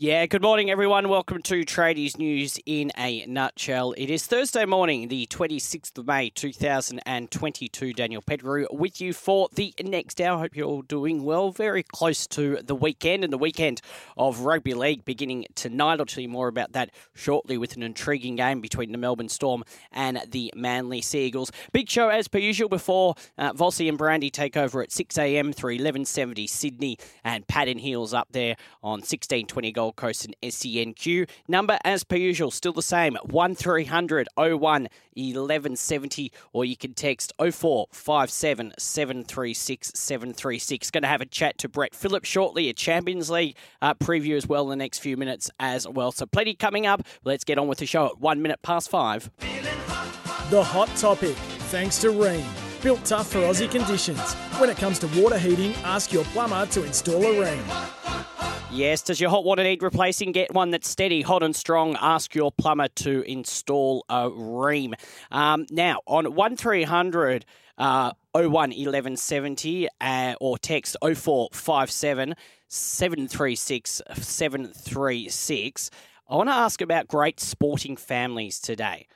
Yeah, good morning, everyone. Welcome to Tradies News in a nutshell. It is Thursday morning, the 26th of May, 2022. Daniel Pettigrew with you for the next hour. Hope you're all doing well. Very close to the weekend and the weekend of rugby league beginning tonight. I'll tell you more about that shortly with an intriguing game between the Melbourne Storm and the Manly Sea Eagles. Big show as per usual before uh, Vossi and Brandy take over at 6 a.m. through 1170 Sydney and Patton Heels up there on 1620 Gold. Gold Coast and SENQ. Number, as per usual, still the same 1300 01 1170, or you can text 0457 736 736. Going to have a chat to Brett Phillips shortly, a Champions League uh, preview as well in the next few minutes as well. So, plenty coming up. Let's get on with the show at one minute past five. The hot topic, thanks to Rheem. Built tough for Aussie conditions. When it comes to water heating, ask your plumber to install a Rheem. Yes, does your hot water need replacing? Get one that's steady, hot and strong. Ask your plumber to install a Rheem. Um, now, on 1300 uh, 01 1170 uh, or text 0457 736 736, I want to ask about great sporting families today.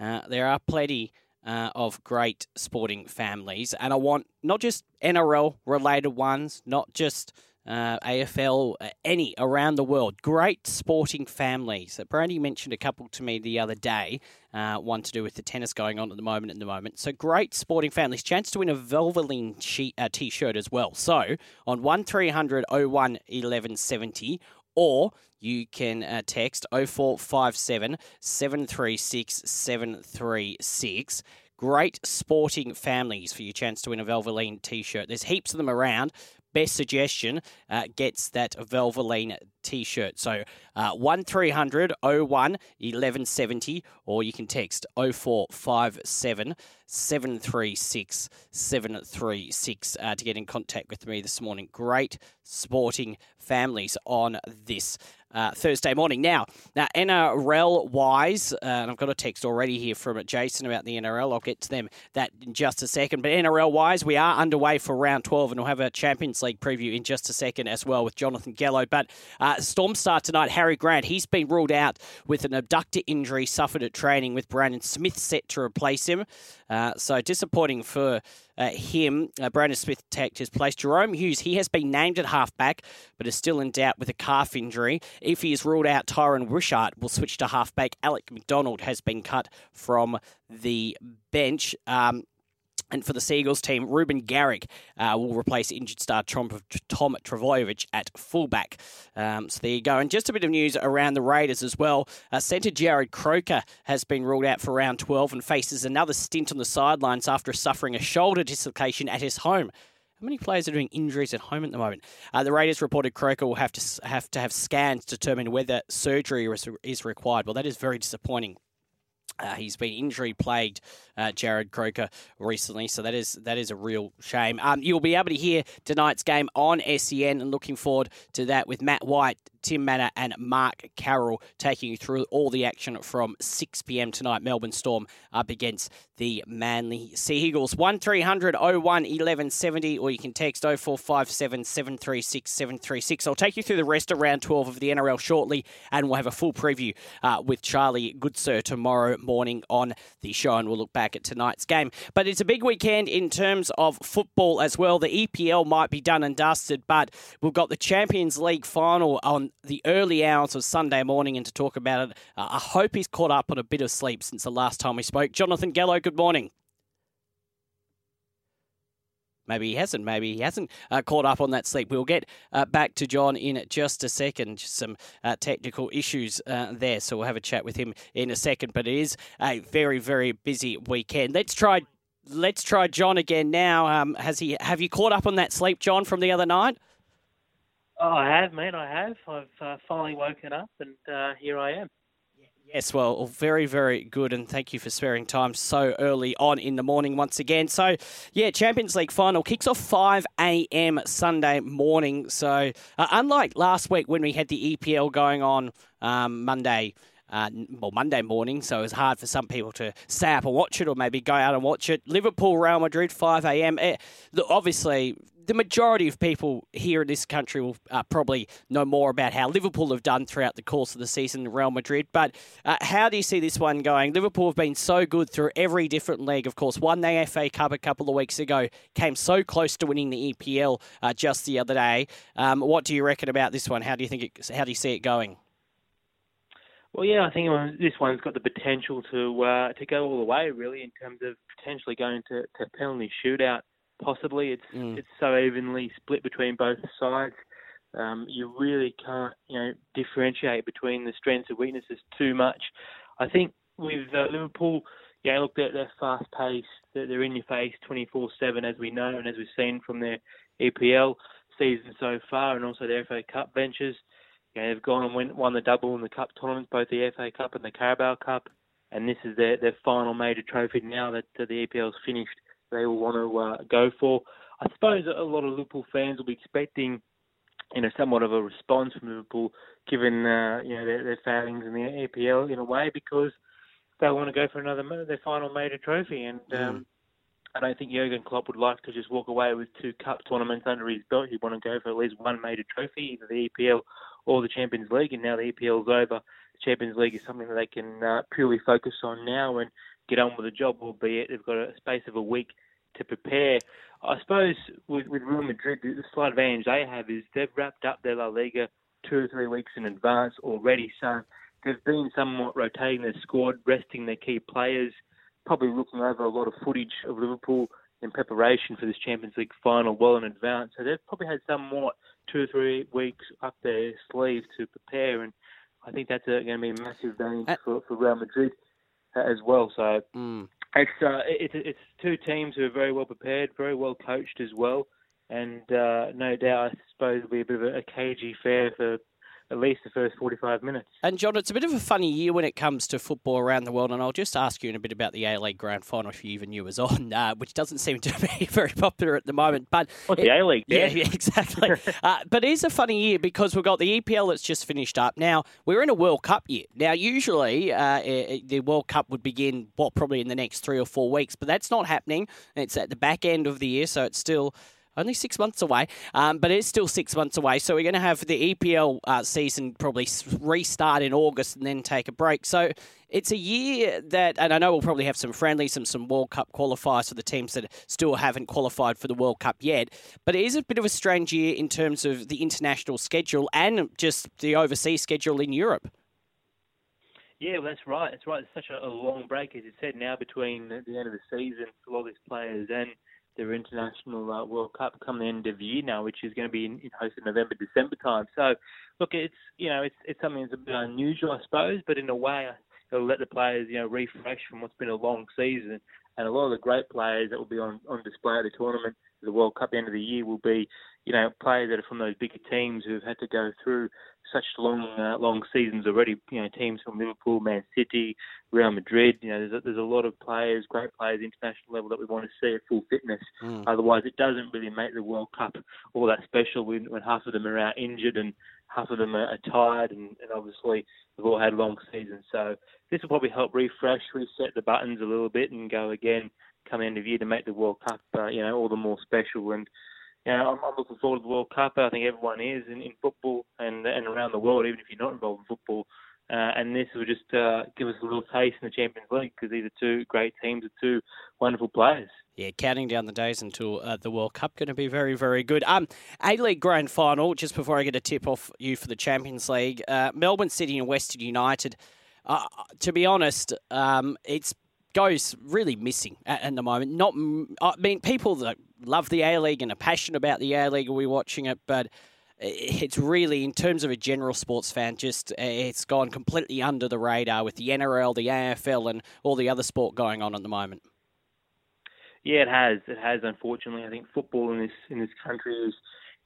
Uh, there are plenty uh, of great sporting families, and I want not just NRL related ones, not just uh, AFL, uh, any around the world. Great sporting families. Uh, Brandy mentioned a couple to me the other day. Uh, one to do with the tennis going on at the moment. At the moment, so great sporting families. Chance to win a Valvoline she- uh, t-shirt as well. So on one 01 1170 or you can uh, text 0457 736 736. Great sporting families for your chance to win a Valvoline t shirt. There's heaps of them around, best suggestion uh, gets that Valvoline t shirt. So uh, 1300 01 1170, or you can text 0457 736 736 uh, to get in contact with me this morning. Great sporting families on this uh, Thursday morning. Now, now NRL wise, uh, and I've got a text already here from Jason about the NRL. I'll get to them that in just a second. But NRL wise, we are underway for round 12, and we'll have a Champions League preview in just a second as well with Jonathan Gallo. But uh, Storm star tonight, Harry Grant, he's been ruled out with an abductor injury suffered at training with Brandon Smith set to replace him. Uh, so disappointing for uh, him. Uh, Brandon Smith takes his place. Jahrome Hughes, he has been named at halfback, but is still in doubt with a calf injury. If he is ruled out, Tyran Wishart will switch to halfback. Alec MacDonald has been cut from the bench. Um, and for the Sea Eagles team, Reuben Garrick uh, will replace injured star Tom, Tom Trbojevic at fullback. Um, so there you go. And just a bit of news around the Raiders as well. Uh, centre Jarrod Croker has been ruled out for round 12 and faces another stint on the sidelines after suffering a shoulder dislocation at his home. How many players are doing injuries at home at the moment? Uh, the Raiders reported Croker will have to have to have scans to determine whether surgery is, is required. Well, that is very disappointing. Uh, he's been injury plagued, uh, Jarrod Croker, recently, so that is that is a real shame. Um, you'll be able to hear tonight's game on SEN, and looking forward to that with Matt White, Tim Mannah, and Mark Carroll taking you through all the action from 6 p.m. tonight. Melbourne Storm up against the Manly Sea Eagles. 1300 01 1170, or you can text 0457 736 736. I'll take you through the rest of round 12 of the NRL shortly, and we'll have a full preview uh, with Charlie Goodsir tomorrow morning on the show, and we'll look back at tonight's game. But it's a big weekend in terms of football as well. The EPL might be done and dusted, but we've got the Champions League final on the early hours of Sunday morning, and to talk about it, uh, I hope he's caught up on a bit of sleep since the last time we spoke. Jonathan Gallo, good morning. maybe he hasn't. Maybe he hasn't uh, caught up on that sleep. We'll get uh, back to John in just a second. Just some uh, technical issues uh, there, so we'll have a chat with him in a second. But it is a very, very busy weekend. Let's try. Let's try John again now. Um, has he? Have you caught up on that sleep, John, from the other night? Oh, I have, mate. I have. I've uh, finally woken up, and uh, here I am. Yes, well, very, very good, and thank you for sparing time so early on in the morning once again. So, yeah, Champions League final kicks off 5 a.m. Sunday morning. So, uh, unlike last week when we had the EPL going on um, Monday. Uh, well, Monday morning, so it was hard for some people to stay up and watch it, or maybe go out and watch it. Liverpool, Real Madrid, 5 a.m. Eh, obviously, the majority of people here in this country will uh, probably know more about how Liverpool have done throughout the course of the season, Real Madrid. But uh, how do you see this one going? Liverpool have been so good through every different league. Of course, won the FA Cup a couple of weeks ago, came so close to winning the EPL uh, just the other day. Um, what do you reckon about this one? How do you think? It, how do you see it going? Well, yeah, I think this one's got the potential to uh, to go all the way, really, in terms of potentially going to, to penalty shootout possibly. It's mm. it's so evenly split between both sides. Um, you really can't you know differentiate between the strengths and weaknesses too much. I think with uh, Liverpool, yeah, look, they're, they're fast paced. They're, they're in your face 24/7, as we know, and as we've seen from their EPL season so far, and also their FA Cup benches. Yeah, they've gone and won, won the double in the cup tournaments, both the FA Cup and the Carabao Cup, and this is their their final major trophy now that uh, the EPL's finished they will want to uh, go for. I suppose a lot of Liverpool fans will be expecting, you know, somewhat of a response from Liverpool, given uh, you know their, their failings in the EPL in a way, because they want to go for another their final major trophy, and mm. um, I don't think Jurgen Klopp would like to just walk away with two cup tournaments under his belt. He'd want to go for at least one major trophy, either the EPL or the Champions League. And now the EPL's over, the Champions League is something that they can uh, purely focus on now and get on with the job. Albeit they've got a space of a week to prepare. I suppose with, with Real Madrid, the slight advantage they have is they've wrapped up their La Liga two or three weeks in advance already. So they've been somewhat rotating their squad, resting their key players, probably looking over a lot of footage of Liverpool in preparation for this Champions League final well in advance. So they've probably had somewhat two or three weeks up their sleeve to prepare, and I think that's going to be a massive advantage uh, for, for Real Madrid uh, as well. So mm. It's uh, it's it's two teams who are very well prepared, very well coached as well, and uh, no doubt I suppose it'll be a bit of a, cagey fair for at least the first 45 minutes. And John, it's a bit of a funny year when it comes to football around the world, and I'll just ask you in a bit about the A League Grand Final if you even knew it was on, uh, which doesn't seem to be very popular at the moment. But the A League? Yeah, yeah, exactly. uh, but it is a funny year because we've got the EPL that's just finished up. Now we're in a World Cup year. Now usually uh, the World Cup would begin what probably in the next three or four weeks, but that's not happening. It's at the back end of the year, so it's still only six months away, um, but it's still six months away. So we're going to have the EPL uh, season probably restart in August and then take a break. So it's a year that, and I know we'll probably have some friendly, some some World Cup qualifiers for the teams that still haven't qualified for the World Cup yet. But it is a bit of a strange year in terms of the international schedule and just the overseas schedule in Europe. Yeah, well, that's right. That's right. It's such a, long break, as you said, now between the end of the season for all these players and their international uh, World Cup come the end of the year now, which is going to be in, in November, December time. So, look, it's you know it's it's something that's a bit unusual, I suppose, but in a way, it'll let the players you know refresh from what's been a long season. And a lot of the great players that will be on, on display at the tournament, the World Cup, end of the year, will be, you know, players that are from those bigger teams who've had to go through such long uh, long seasons already. You know, teams from Liverpool, Man City, Real Madrid. You know, there's a, there's a lot of players, great players, international level that we want to see at full fitness. Mm. Otherwise, it doesn't really make the World Cup all that special when, when half of them are out injured and half of them are, are tired, and, and obviously we've all had long seasons. So this will probably help refresh, reset the buttons a little bit, and go again come end of year to make the World Cup, uh, you know, all the more special and you know, I'm, I'm looking forward to the World Cup. I think everyone is in, in football and and around the world, even if you're not involved in football. Uh, and this will just uh, give us a little taste in the Champions League because these are two great teams, are two wonderful players. Yeah, counting down the days until uh, the World Cup, going to be very, very good. Um, A League Grand Final. Just before I get a tip off you for the Champions League, uh, Melbourne City and Western United. Uh, to be honest, um, it's goes really missing at, at, the moment. Not, I mean, people that love the A League and are passionate about the A League, are we watching it? But it's really, in terms of a general sports fan, just it's gone completely under the radar with the NRL, the AFL, and all the other sport going on at the moment. Yeah, it has. It has. Unfortunately, I think football in this in this country is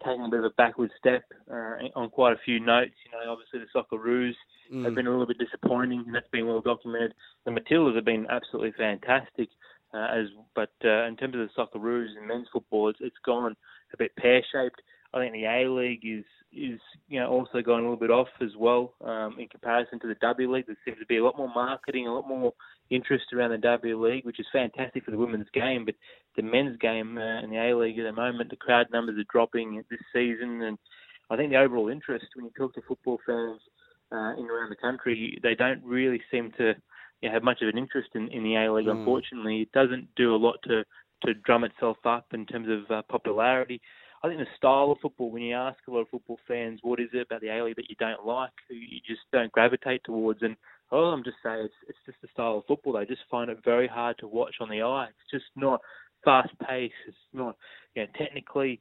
taking a bit of a backward step uh, on quite a few notes. You know, obviously the Socceroos mm. have been a little bit disappointing, and that's been well documented. The Matildas have been absolutely fantastic, uh, as but uh, in terms of the Socceroos in men's football, it's, it's gone a bit pear shaped. I think the A League is is you know also going a little bit off as well um, in comparison to the W League. There seems to be a lot more marketing, a lot more interest around the W League, which is fantastic for the women's game. But the men's game uh, in the A League at the moment, the crowd numbers are dropping this season, and I think the overall interest when you talk to football fans uh, in around the country, they don't really seem to you know, have much of an interest in, in the A League. Mm. Unfortunately, it doesn't do a lot to to drum itself up in terms of uh, popularity. I think the style of football, when you ask a lot of football fans, what is it about the A League that you don't like, who you just don't gravitate towards. And all I'm just saying, it's, it's just the style of football. They just find it very hard to watch on the eye. It's just not fast paced. It's not, you know, technically,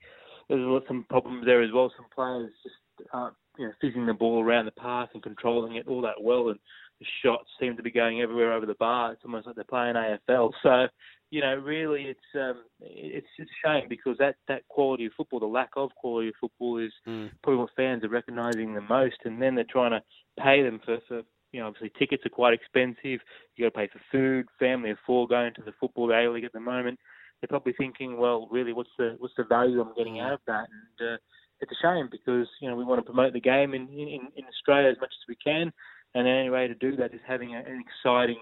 there's a lot some problems there as well. Some players just aren't, you know, fizzing the ball around the park and controlling it all that well. And the shots seem to be going everywhere over the bar. It's almost like they're playing AFL. So you know, really, it's um, it's a shame because that that quality of football, the lack of quality of football, is mm. probably what fans are recognising the most, and then they're trying to pay them for, for you know, obviously tickets are quite expensive. You got to pay for food. Family of four going to the football A League at the moment. They're probably thinking, well, really, what's the what's the value I'm getting out of that? And uh, it's a shame because you know we want to promote the game in, in in Australia as much as we can, and the only way to do that is having an exciting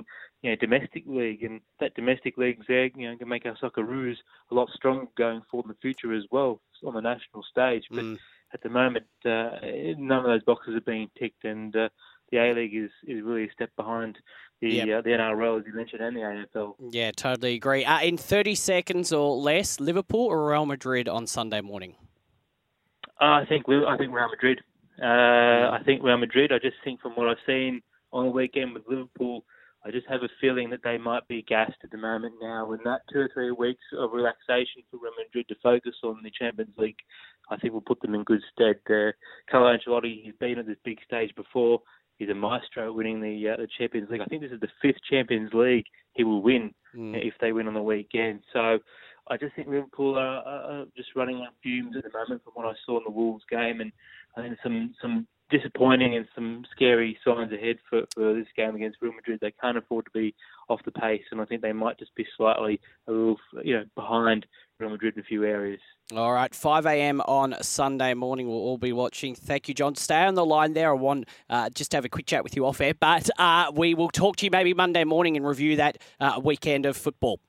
you know, domestic league, and that domestic league's there, you know, can make our Socceroos a lot stronger going forward in the future as well on the national stage. But mm. at the moment, uh, none of those boxes are being ticked, and uh, the A League is, is really a step behind the yep. uh, the NRL, as you mentioned, and the AFL. Yeah, totally agree. Uh, in 30 seconds or less, Liverpool or Real Madrid on Sunday morning? Uh, I think I think Real Madrid. Uh, I think Real Madrid. I just think from what I've seen on the weekend with Liverpool, I just have a feeling that they might be gassed at the moment now. In that two or three weeks of relaxation for Real Madrid to focus on the Champions League, I think will put them in good stead. Uh, Carlo Ancelotti, he's been at this big stage before. He's a maestro winning the uh, the Champions League. I think this is the fifth Champions League he will win mm. if they win on the weekend. So I just think Liverpool are, are just running on fumes at the moment from what I saw in the Wolves game, and I think some some disappointing and some scary signs ahead for, for this game against Real Madrid. They can't afford to be off the pace, and I think they might just be slightly a little, you know, behind Real Madrid in a few areas. All right, 5 a.m. on Sunday morning. We'll all be watching. Thank you, John. Stay on the line there. I want uh, just to have a quick chat with you off air, but uh, we will talk to you maybe Monday morning and review that uh, weekend of football.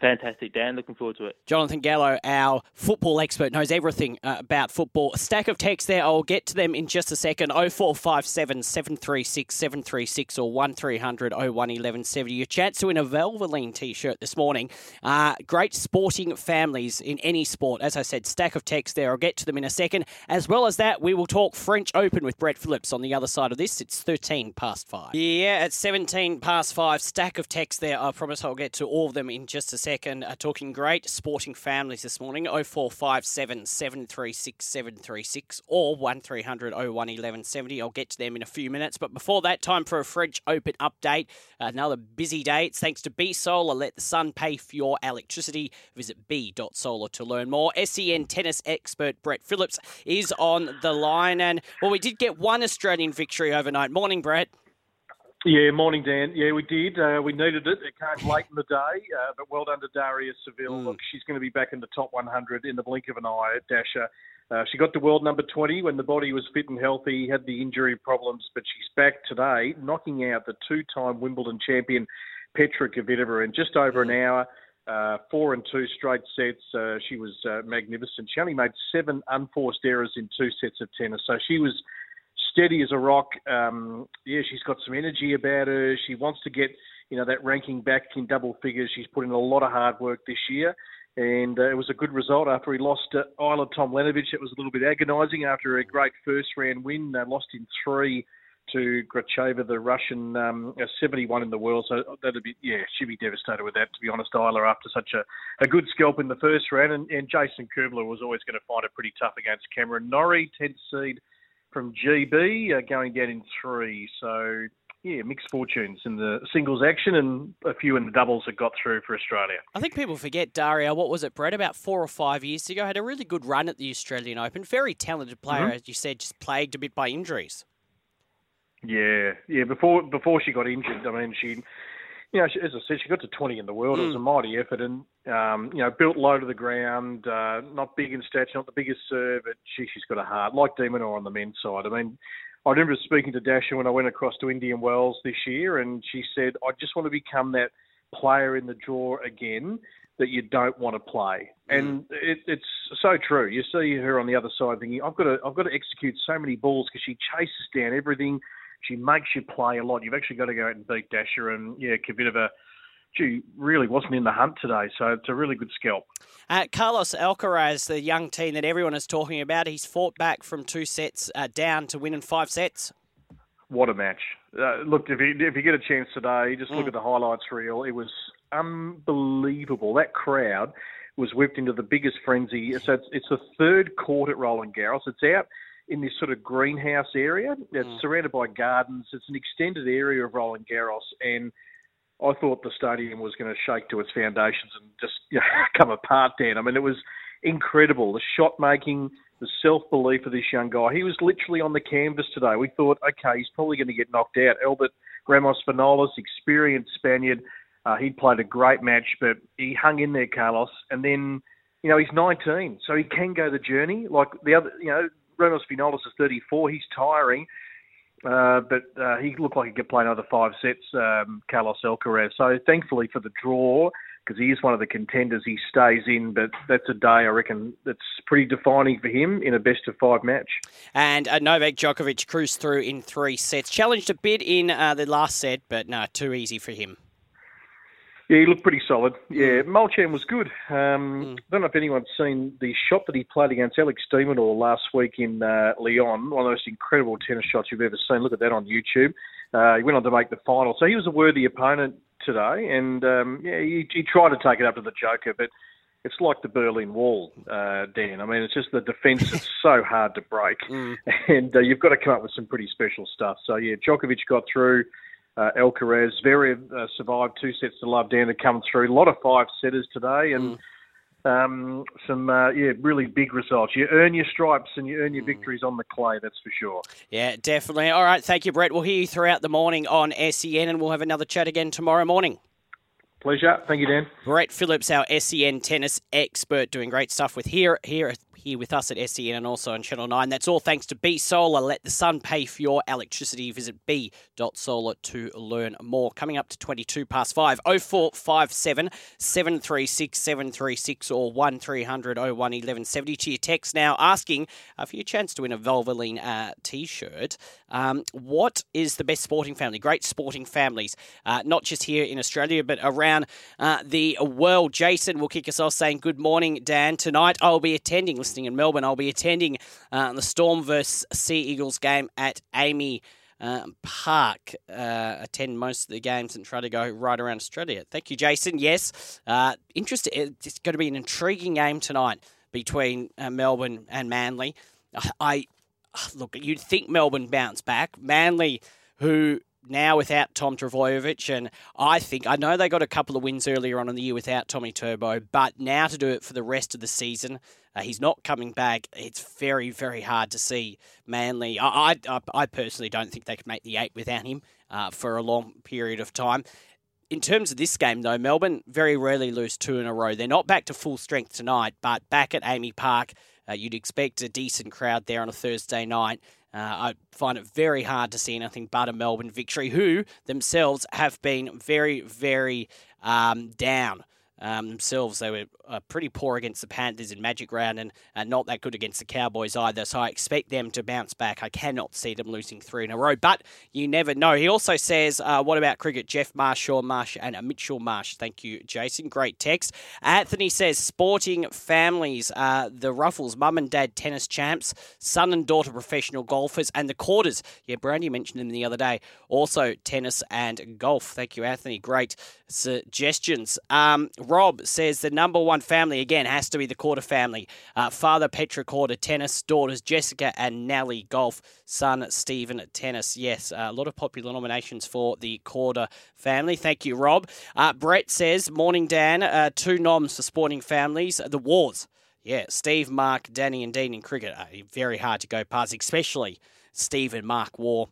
Fantastic, Dan. Looking forward to it. Jonathan Gallo, our football expert, knows everything uh, about football. A stack of texts there. I'll get to them in just a second. 0457 736 736 or 1300 01 1170. Your chance to win a Valvoline t shirt this morning. Uh, great sporting families in any sport. As I said, stack of texts there. I'll get to them in a second. As well as that, we will talk French Open with Brett Phillips on the other side of this. It's 13 past 5. Yeah, at 17 past 5. Stack of texts there. I promise I'll get to all of them in just a second. Uh, talking great sporting families this morning 0457 736 736 or 1300 01 1170. I'll get to them in a few minutes. But before that, time for a French Open update. Another busy day. It's thanks to B Solar. Let the sun pay for your electricity. Visit b.solar to learn more. SEN tennis expert Brett Phillips is on the line. And well, we did get one Australian victory overnight. Morning, Brett. Yeah, morning, Dan. Yeah, we did. Uh, we needed it. It came late in the day, uh, but well done to Daria Saville. Mm. Look, she's going to be back in the top 100 in the blink of an eye at Dasha. Uh, she got to world number 20 when the body was fit and healthy, had the injury problems, but she's back today, knocking out the two-time Wimbledon champion Petra Kvitova in just over an mm. hour. Uh, four and two straight sets. Uh, she was uh, magnificent. She only made seven unforced errors in two sets of tennis, so she was steady as a rock. Um, yeah, she's got some energy about her. She wants to get you know that ranking back in double figures. She's put in a lot of hard work this year, and uh, it was a good result after he lost to Ajla Tomljanovic. It was a little bit agonising after a great first round win. They lost in three to Gracheva, the Russian, um, 71 in the world. So that'd be, yeah, she'd be devastated with that, to be honest, Ajla, after such a, a good scalp in the first round. And, and Jason Kubler was always going to find it pretty tough against Cameron Norrie, 10th seed from GB, uh, going down in three. So yeah, mixed fortunes in the singles action and a few in the doubles that got through for Australia. I think people forget Daria. What was it, Brett? About four or five years ago, had a really good run at the Australian Open. Very talented player, mm-hmm. as you said, just plagued a bit by injuries. Yeah, yeah. Before before she got injured, I mean, she, you know, as I said, she got to 20 in the world. Mm. It was a mm. mighty effort, and um, you know, built low to the ground, uh, not big in stature, not the biggest serve, but she, she's got a heart like de Minaur on the men's side. I mean, I remember speaking to Dasha when I went across to Indian Wells this year, and she said, "I just want to become that player in the draw again that you don't want to play." Mm. And it, it's so true. You see her on the other side thinking, "I've got to, I've got to execute so many balls because she chases down everything. She makes you play a lot. You've actually got to go out and beat Dasha, and yeah, Kvitova she really wasn't in the hunt today, so it's a really good scalp. Uh, Carlos Alcaraz, the young teen that everyone is talking about, he's fought back from two sets uh, down to win in five sets. What a match! Uh, look, if you if you get a chance today, just look mm. at the highlights reel. It was unbelievable. That crowd was whipped into the biggest frenzy. So it's, it's the third court at Roland Garros. It's out in this sort of greenhouse area. It's mm. surrounded by gardens. It's an extended area of Roland Garros, and I thought the stadium was going to shake to its foundations and just you know, come apart, Dan. I mean, it was incredible. The shot making, the self belief of this young guy. He was literally on the canvas today. We thought, okay, he's probably going to get knocked out. Albert Ramos Vinolas, experienced Spaniard. Uh, he played a great match, but he hung in there, Carlos. And then, you know, he's 19, so he can go the journey. Like the other, you know, Ramos Vinolas is 34. He's tiring. Uh, but uh, he looked like he could play another five sets, um, Carlos Alcaraz. So thankfully for the draw, because he is one of the contenders, he stays in. But that's a day I reckon that's pretty defining for him in a best of five match. And uh, Novak Djokovic cruised through in three sets, challenged a bit in uh, the last set, but no, too easy for him. Yeah, he looked pretty solid. Yeah, mm. Molchan was good. Um, mm. I don't know if anyone's seen the shot that he played against Alex Minaur last week in uh, Lyon. One of the most incredible tennis shots you've ever seen. Look at that on YouTube. Uh, he went on to make the final, so he was a worthy opponent today. And um, yeah, he, he tried to take it up to the Joker, but it's like the Berlin Wall, uh, Dan. I mean, it's just the defence is so hard to break, mm. and uh, you've got to come up with some pretty special stuff. So yeah, Djokovic got through uh, Alcaraz. Very uh, survived two sets to love down to come through. A lot of five setters today, and mm. um, some uh, yeah really big results. You earn your stripes and you earn your mm. victories on the clay. That's for sure. Yeah, definitely. All right, thank you, Brett. We'll hear you throughout the morning on SEN, and we'll have another chat again tomorrow morning. Pleasure. Thank you, Dan. Brett Phillips, our SEN tennis expert, doing great stuff with here here here with us at SEN and also on Channel 9. That's all thanks to B Solar. Let the sun pay for your electricity. Visit b.solar to learn more. Coming up to 22 past 5, 0457 736 736 or 1300 01 1170 to your text now asking uh, for your chance to win a Valvoline uh, t shirt. Um, what is the best sporting family? Great sporting families, uh, not just here in Australia, but around uh, the world. Jason will kick us off saying, Good morning, Dan. Tonight I'll be attending, in Melbourne. I'll be attending uh, the Storm versus Sea Eagles game at AAMI. Uh, Park uh, attend most of the games and try to go right around Australia. Thank you, Jason. Yes, uh, interesting. It's going to be an intriguing game tonight between uh, Melbourne and Manly. I look. You'd think Melbourne bounce back. Manly, who now without Tom Trbojevic, and I think I know they got a couple of wins earlier on in the year without Tommy Turbo, but now to do it for the rest of the season, uh, he's not coming back. It's very, very hard to see Manly. I, I, I personally don't think they could make the eight without him uh, for a long period of time. In terms of this game, though, Melbourne very rarely lose two in a row. They're not back to full strength tonight, but back at AAMI Park, uh, you'd expect a decent crowd there on a Thursday night. Uh, I find it very hard to see anything but a Melbourne victory, who themselves have been very, very um, down um, themselves. They were uh, pretty poor against the Panthers in Magic Round and uh, not that good against the Cowboys either. So I expect them to bounce back. I cannot see them losing three in a row, but you never know. He also says, uh, What about cricket? Geoff Marsh, Shaun Marsh, and Mitchell Marsh. Thank you, Jason. Great text. Anthony says, Sporting families, the Ruffels, mum and dad tennis champs, son and daughter professional golfers, and the Kordas. Yeah, Brandy mentioned them the other day. Also, tennis and golf. Thank you, Anthony. Great suggestions. Um, Rob says the number one family, again, has to be the Korda family. Uh, father, Petra Korda, tennis. Daughters, Jessica and Nellie, golf. Son, Stephen, tennis. Yes, uh, a lot of popular nominations for the Korda family. Thank you, Rob. Uh, Brett says, Morning, Dan. Uh, two noms for sporting families. The Waughs. Yeah, Steve, Mark, Danny, and Dean in cricket. Very hard to go past, especially Steve and Mark Waugh.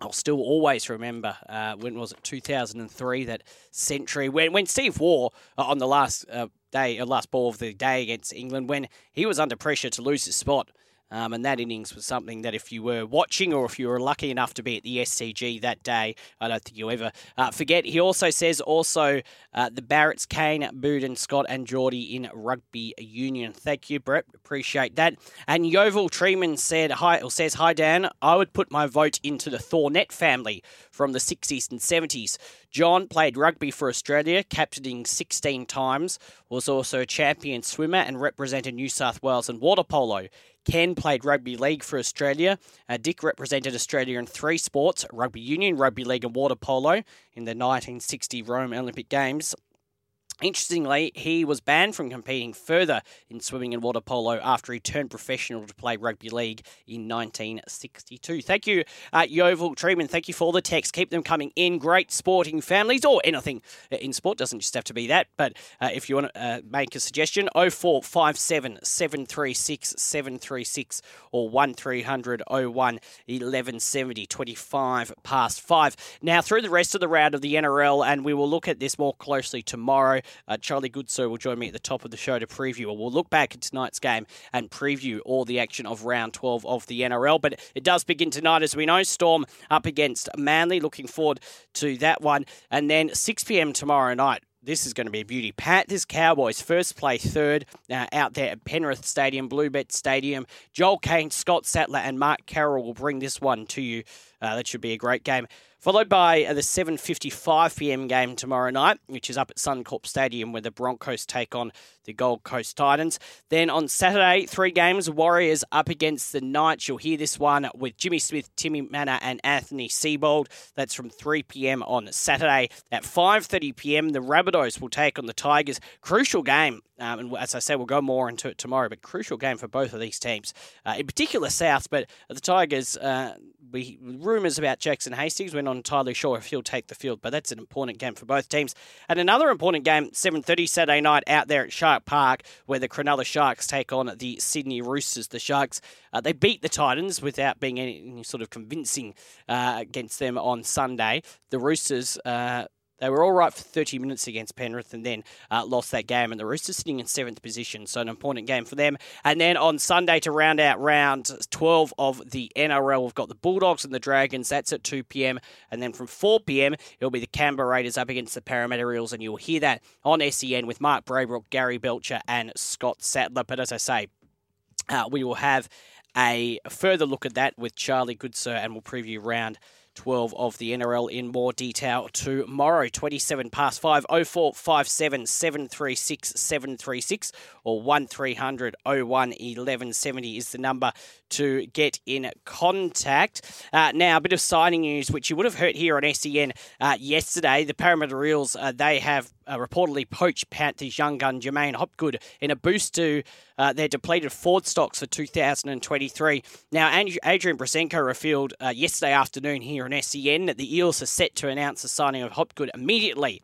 I'll still always remember uh, when was it 2003 that century when when Steve Waugh uh, on the last uh, day uh, last ball of the day against England when he was under pressure to lose his spot um, and that innings was something that if you were watching or if you were lucky enough to be at the SCG that day, I don't think you'll ever uh, forget. He also says also uh, the Barretts, Kane, Beauden, Scott, and Jordie in rugby union. Thank you, Brett. Appreciate that. And Yovel Treeman said hi or says hi Dan. I would put my vote into the Thornett family from the 60s and 70s. John played rugby for Australia, captaining 16 times, was also a champion swimmer and represented New South Wales in water polo. Ken played rugby league for Australia. Uh, Dick represented Australia in three sports rugby union, rugby league, and water polo in the 1960 Rome Olympic Games. Interestingly, he was banned from competing further in swimming and water polo after he turned professional to play rugby league in 1962. Thank you, uh, Yovel Treeman. Thank you for all the texts. Keep them coming in. Great sporting families or anything in sport. Doesn't just have to be that. But uh, if you want to uh, make a suggestion, 0457 736 736 or 1300 01 1170, 25 past 5. Now, through the rest of the round of the NRL, and we will look at this more closely tomorrow. Uh, Charlie Goodsir will join me at the top of the show to preview, or we'll look back at tonight's game and preview all the action of round 12 of the NRL. But it does begin tonight, as we know. Storm up against Manly. Looking forward to that one. And then 6 p.m. tomorrow night. This is going to be a beauty. Panthers Cowboys first play third uh, out there at Penrith Stadium, Bluebet Stadium. Joel Caine, Scott Sattler, and Mark Carroll will bring this one to you. Uh, that should be a great game followed by the 7:55 p.m. game tomorrow night, which is up at Suncorp Stadium, where the Broncos take on the Gold Coast Titans. Then on Saturday, three games: Warriors up against the Knights. You'll hear this one with Jimmy Smith, Timmy Mannah, and Anthony Seibold. That's from 3 p.m. on Saturday. At 5:30 p.m., the Rabbitohs will take on the Tigers. Crucial game, um, and as I say, we'll go more into it tomorrow. But crucial game for both of these teams, uh, in particular South. But the Tigers, uh, we rumours about Jackson Hastings. We're not entirely sure if he'll take the field, but that's an important game for both teams. And another important game, 7:30 Saturday night out there at Shark Park, where the Cronulla Sharks take on the Sydney Roosters. The Sharks uh, they beat the Titans without being any, sort of convincing uh, against them on Sunday. The Roosters. Uh, they were all right for 30 minutes against Penrith and then uh, lost that game. And the Roosters sitting in seventh position, so an important game for them. And then on Sunday to round out round 12 of the NRL, we've got the Bulldogs and the Dragons. That's at 2 p.m. And then from 4 p.m., it'll be the Canberra Raiders up against the Parramatta Eels. And you'll hear that on SEN with Mark Braybrook, Gary Belcher, and Scott Sattler. But as I say, uh, we will have a further look at that with Charlie Goodsir and we'll preview round 12 of the NRL in more detail tomorrow. 27 past 5 0457 736 736 or 1300 01 1170 is the number to get in contact. Uh, now, a bit of signing news, which you would have heard here on SEN uh, yesterday. The Parramatta Eels, uh, they have uh, reportedly poached Panthers young gun J'maine Hopgood in a boost to uh, their depleted Ford stocks for 2023. Now, Adrian Proszenko revealed uh, yesterday afternoon here on SEN that the Eels are set to announce the signing of Hopgood immediately.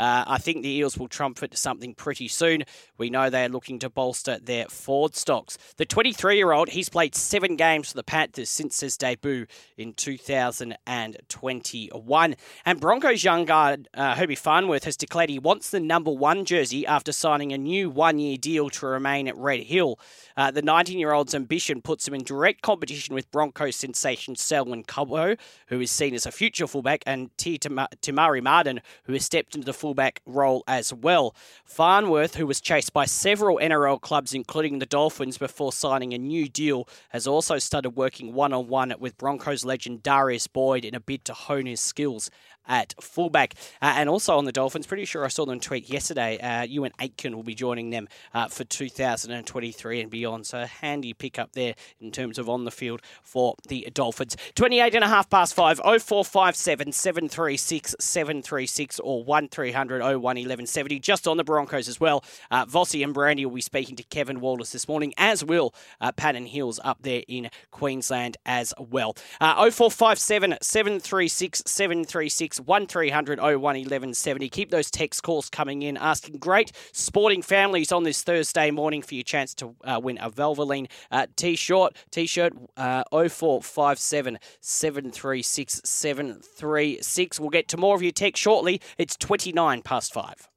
Uh, I think the Eels will trumpet to something pretty soon. We know they are looking to bolster their Ford stocks. The 23 year old, he's played seven games for the Panthers since his debut in 2021. And Broncos young guard uh, Herbie Farnworth has declared he wants the number one jersey after signing a new one year deal to remain at Red Hill. Uh, the 19 year old's ambition puts him in direct competition with Broncos sensation Selwyn Cobbo, who is seen as a future fullback, and T. Te Maire Martin, who has stepped into the full fullback role as well. Farnworth, who was chased by several NRL clubs, including the Dolphins, before signing a new deal, has also started working one on one with Broncos legend Darius Boyd in a bid to hone his skills at fullback. Uh, and also on the Dolphins, pretty sure I saw them tweet yesterday. Uh, Euan Aitken will be joining them uh, for 2023 and beyond. So a handy pick up there in terms of on the field for the Dolphins. 28 and a half past five, 0457 736 736 or 1300 01 1170. Just on the Broncos as well. Uh, Vossi and Brandy will be speaking to Kevin Walters this morning, as will uh, Patton Hills up there in Queensland as well. Uh, 0457 736 736 1300 01 1170. Keep those text calls coming in, asking great sporting families on this Thursday morning for your chance to uh, win a Valvoline uh, t-shirt. T-shirt uh, 0457 736 736. We'll get to more of your text shortly. It's 29 past five.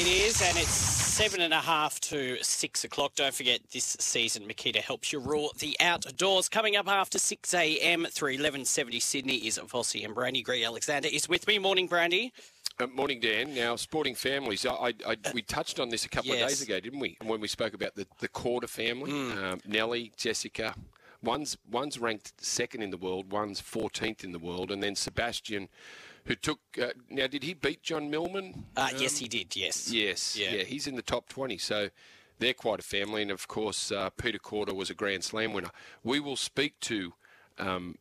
It is, and it's seven and a half to six o'clock. Don't forget, this season, Makita helps you rule the outdoors. Coming up after 6 a.m. through 1170 Sydney is Vossi and Brandy. Greg Alexander is with me. Morning, Brandy. Uh, morning, Dan. Now, sporting families. I, I, I, we touched on this a couple Yes. of days ago, didn't we? When we spoke about the, the Korda family, um, Nellie, Jessica. One's one's ranked second in the world, one's 14th in the world, and then Sebastian, who took. Uh, now, did he beat John Millman? Uh, yes, he did. Yes. Yes, Yeah. yeah. he's in the top 20. So they're quite a family. And of course, uh, Peter Korda was a Grand Slam winner. We will speak to um,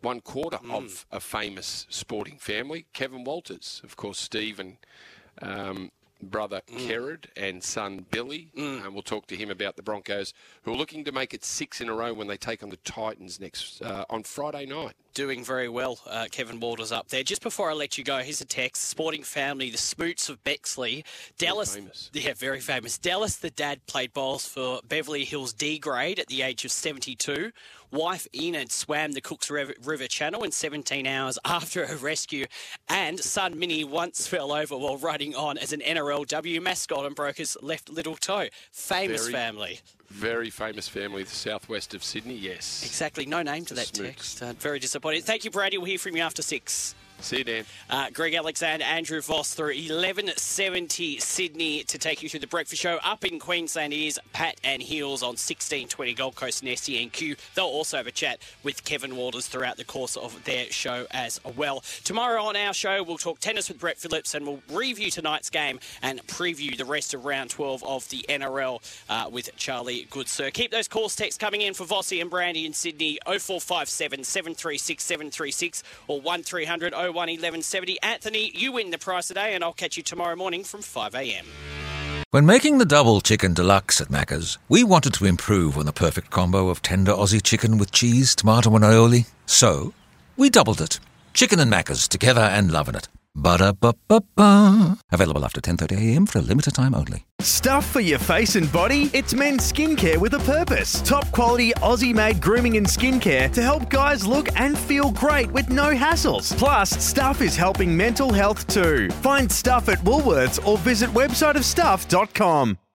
one quarter Mm. of a famous sporting family, Kevin Walters. Of course, Steve and um, brother Mm. Kerrod and son Billy. And we'll talk to him about the Broncos, who are looking to make it six in a row when they take on the Titans next uh, on Friday night. Doing very well, uh, Kevin Walters up there. Just before I let you go, here's a text. Sporting family, the Smoots of Bexley. Dallas, famous. yeah, very famous. Dallas, the dad, played bowls for Beverly Hills D grade at the age of 72. Wife Enid swam the Cooks River, River Channel in 17 hours after her rescue. And son Minnie once fell over while riding on as an NRLW mascot and broke his left little toe. Famous Very- family. Very famous family, the southwest of Sydney. Yes. Exactly. No name to that text. Uh, very disappointed. Thank you, Brady. We'll hear from you after six. See you, Dan. Uh, Greg Alexander, Andrew Voss through 1170 Sydney to take you through the breakfast show. Up in Queensland is Pat and Heels on 1620 Gold Coast and SENQ. They'll also have a chat with Kevin Walters throughout the course of their show as well. Tomorrow on our show, we'll talk tennis with Brett Phillips and we'll review tonight's game and preview the rest of round 12 of the NRL uh, with Charlie Goodsir. Keep those calls texts coming in for Vossi and Brandy in Sydney 0457 736 736 or 1300 01 1170. Anthony, you win the prize today, and I'll catch you tomorrow morning from 5 a.m. When making the double chicken deluxe at Macca's, we wanted to improve on the perfect combo of tender Aussie chicken with cheese, tomato, and aioli. So, we doubled it. Chicken and Macca's together and loving it. Ba-da-ba-ba-ba. Available after 10.30am for a limited time only. Stuff for your face and body? It's men's skincare with a purpose. Top quality Aussie made grooming and skincare to help guys look and feel great with no hassles. Plus, Stuff is helping mental health too. Find Stuff at Woolworths or visit websiteofstuff.com.